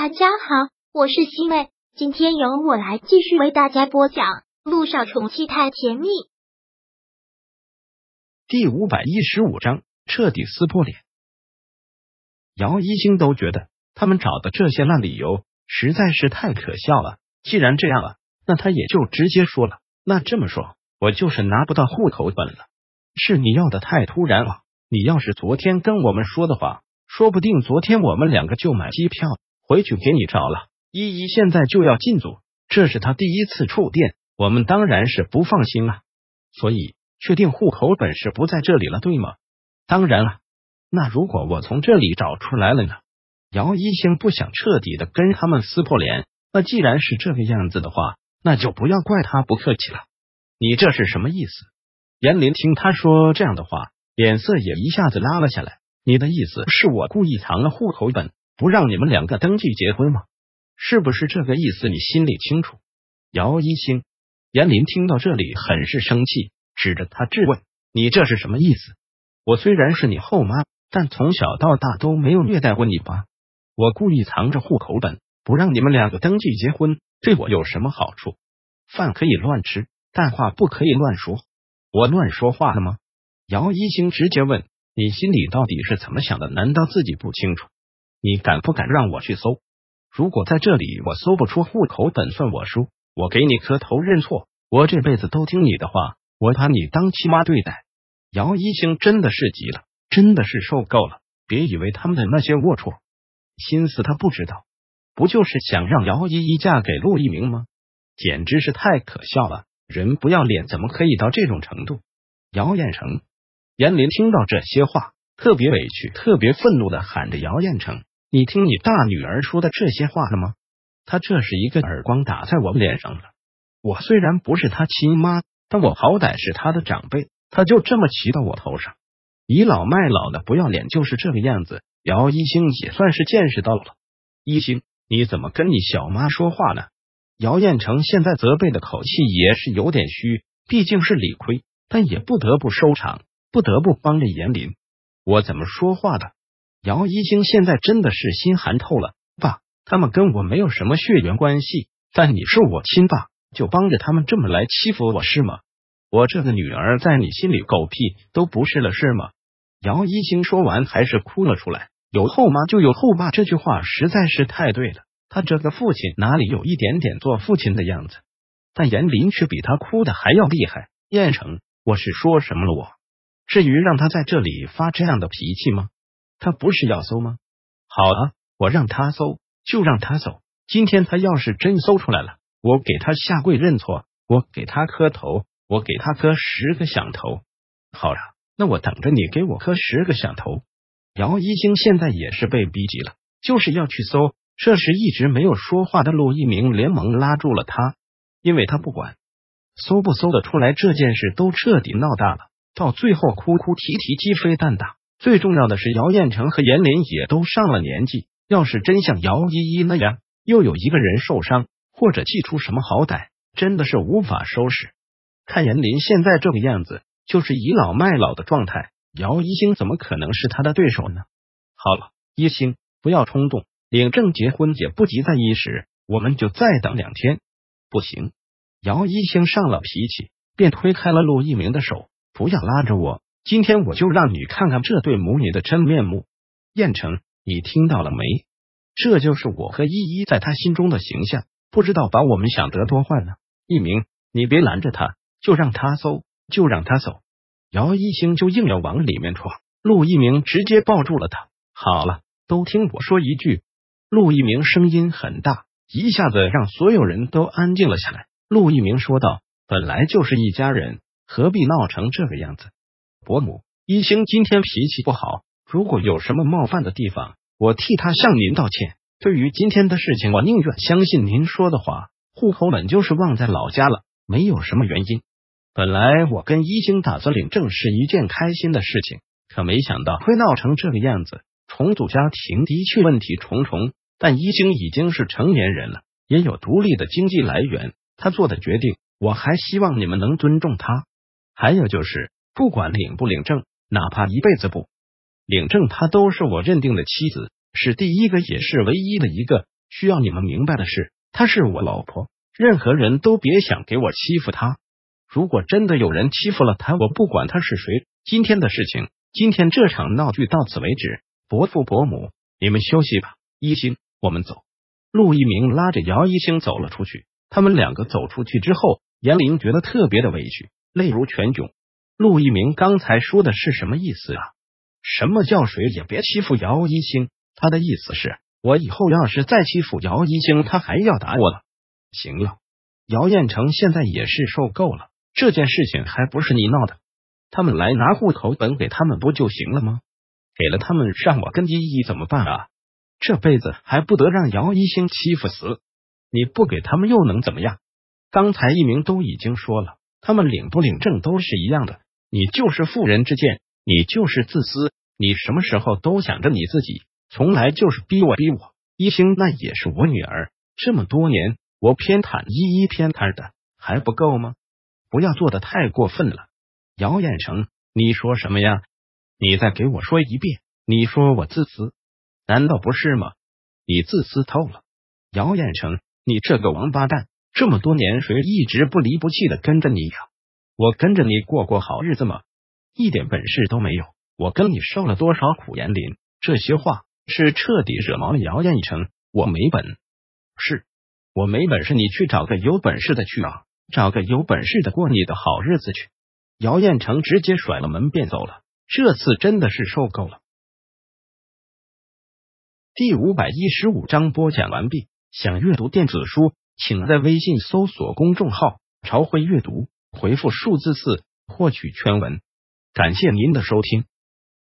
大家好，我是西妹，今天由我来继续为大家播讲《路上宠妻太甜蜜》第五百一十五章，彻底撕破脸。姚一星都觉得他们找的这些烂理由实在是太可笑了。既然这样了，那他也就直接说了。那这么说，我就是拿不到户口本了。是你要的太突然了。你要是昨天跟我们说的话，说不定昨天我们两个就买机票。回去给你找了，依依现在就要进组，这是他第一次触电，我们当然是不放心了。所以确定户口本是不在这里了，对吗？当然了。那如果我从这里找出来了呢？姚一星不想彻底的跟他们撕破脸，那既然是这个样子的话，那就不要怪他不客气了。你这是什么意思？严林听他说这样的话，脸色也一下子拉了下来。你的意思是我故意藏了户口本？不让你们两个登记结婚吗？是不是这个意思？你心里清楚。姚一星、严林听到这里很是生气，指着他质问：“你这是什么意思？我虽然是你后妈，但从小到大都没有虐待过你吧？我故意藏着户口本，不让你们两个登记结婚，对我有什么好处？饭可以乱吃，但话不可以乱说。我乱说话了吗？”姚一星直接问：“你心里到底是怎么想的？难道自己不清楚？”你敢不敢让我去搜？如果在这里我搜不出户口本，算我输。我给你磕头认错，我这辈子都听你的话，我把你当亲妈对待。姚一星真的是急了，真的是受够了。别以为他们的那些龌龊心思他不知道，不就是想让姚依依嫁给陆一鸣吗？简直是太可笑了！人不要脸怎么可以到这种程度？姚彦成、严林听到这些话，特别委屈，特别愤怒的喊着：“姚彦成！”你听你大女儿说的这些话了吗？她这是一个耳光打在我脸上了。我虽然不是她亲妈，但我好歹是她的长辈，她就这么骑到我头上，倚老卖老的不要脸，就是这个样子。姚一星也算是见识到了。一星，你怎么跟你小妈说话呢？姚彦成现在责备的口气也是有点虚，毕竟是理亏，但也不得不收场，不得不帮着严林。我怎么说话的？姚一星现在真的是心寒透了，爸，他们跟我没有什么血缘关系，但你是我亲爸，就帮着他们这么来欺负我是吗？我这个女儿在你心里狗屁都不是了是吗？姚一星说完还是哭了出来。有后妈就有后爸，这句话实在是太对了。他这个父亲哪里有一点点做父亲的样子？但严林却比他哭的还要厉害。燕城，我是说什么了？我至于让他在这里发这样的脾气吗？他不是要搜吗？好啊，我让他搜，就让他搜。今天他要是真搜出来了，我给他下跪认错，我给他磕头，我给他磕十个响头。好了，那我等着你给我磕十个响头。姚一星现在也是被逼急了，就是要去搜。这时一直没有说话的陆一鸣连忙拉住了他，因为他不管搜不搜得出来这件事，都彻底闹大了，到最后哭哭啼啼，鸡飞蛋打。最重要的是，姚彦成和严林也都上了年纪。要是真像姚依依那样，又有一个人受伤或者气出什么好歹，真的是无法收拾。看严林现在这个样子，就是倚老卖老的状态。姚一星怎么可能是他的对手呢？好了，一星不要冲动，领证结婚也不急在一时，我们就再等两天。不行，姚一星上了脾气，便推开了陆一鸣的手，不要拉着我。今天我就让你看看这对母女的真面目，燕城，你听到了没？这就是我和依依在他心中的形象，不知道把我们想得多坏呢。一鸣，你别拦着他，就让他搜，就让他走。姚一星就硬要往里面闯，陆一鸣直接抱住了他。好了，都听我说一句。陆一鸣声音很大，一下子让所有人都安静了下来。陆一鸣说道：“本来就是一家人，何必闹成这个样子？”伯母，一星今天脾气不好，如果有什么冒犯的地方，我替他向您道歉。对于今天的事情，我宁愿相信您说的话。户口本就是忘在老家了，没有什么原因。本来我跟一星打算领证是一件开心的事情，可没想到会闹成这个样子。重组家庭的确问题重重，但一星已经是成年人了，也有独立的经济来源，他做的决定，我还希望你们能尊重他。还有就是。不管领不领证，哪怕一辈子不领证，她都是我认定的妻子，是第一个也是唯一的一个。需要你们明白的是，她是我老婆，任何人都别想给我欺负她。如果真的有人欺负了她，我不管他是谁。今天的事情，今天这场闹剧到此为止。伯父伯母，你们休息吧。一星，我们走。陆一鸣拉着姚一星走了出去。他们两个走出去之后，严玲觉得特别的委屈，泪如泉涌。陆一鸣刚才说的是什么意思啊？什么叫谁也别欺负姚一星？他的意思是，我以后要是再欺负姚一星，他还要打我了。行了，姚彦成现在也是受够了，这件事情还不是你闹的？他们来拿户口本给他们不就行了吗？给了他们，让我跟依依怎么办啊？这辈子还不得让姚一星欺负死？你不给他们又能怎么样？刚才一鸣都已经说了，他们领不领证都是一样的。你就是妇人之见，你就是自私，你什么时候都想着你自己，从来就是逼我逼我。一星那也是我女儿，这么多年我偏袒依依偏袒的还不够吗？不要做的太过分了。姚彦成，你说什么呀？你再给我说一遍。你说我自私，难道不是吗？你自私透了，姚彦成。你这个王八蛋！这么多年，谁一直不离不弃的跟着你呀？我跟着你过过好日子吗？一点本事都没有！我跟你受了多少苦？严林，这些话是彻底惹毛了姚彦成。我没本事，我没本事，你去找个有本事的去啊！找个有本事的过你的好日子去！姚彦成直接甩了门便走了。这次真的是受够了。第五百一十五章播讲完毕。想阅读电子书，请在微信搜索公众号“朝晖阅读”，回复数字四获取全文。感谢您的收听。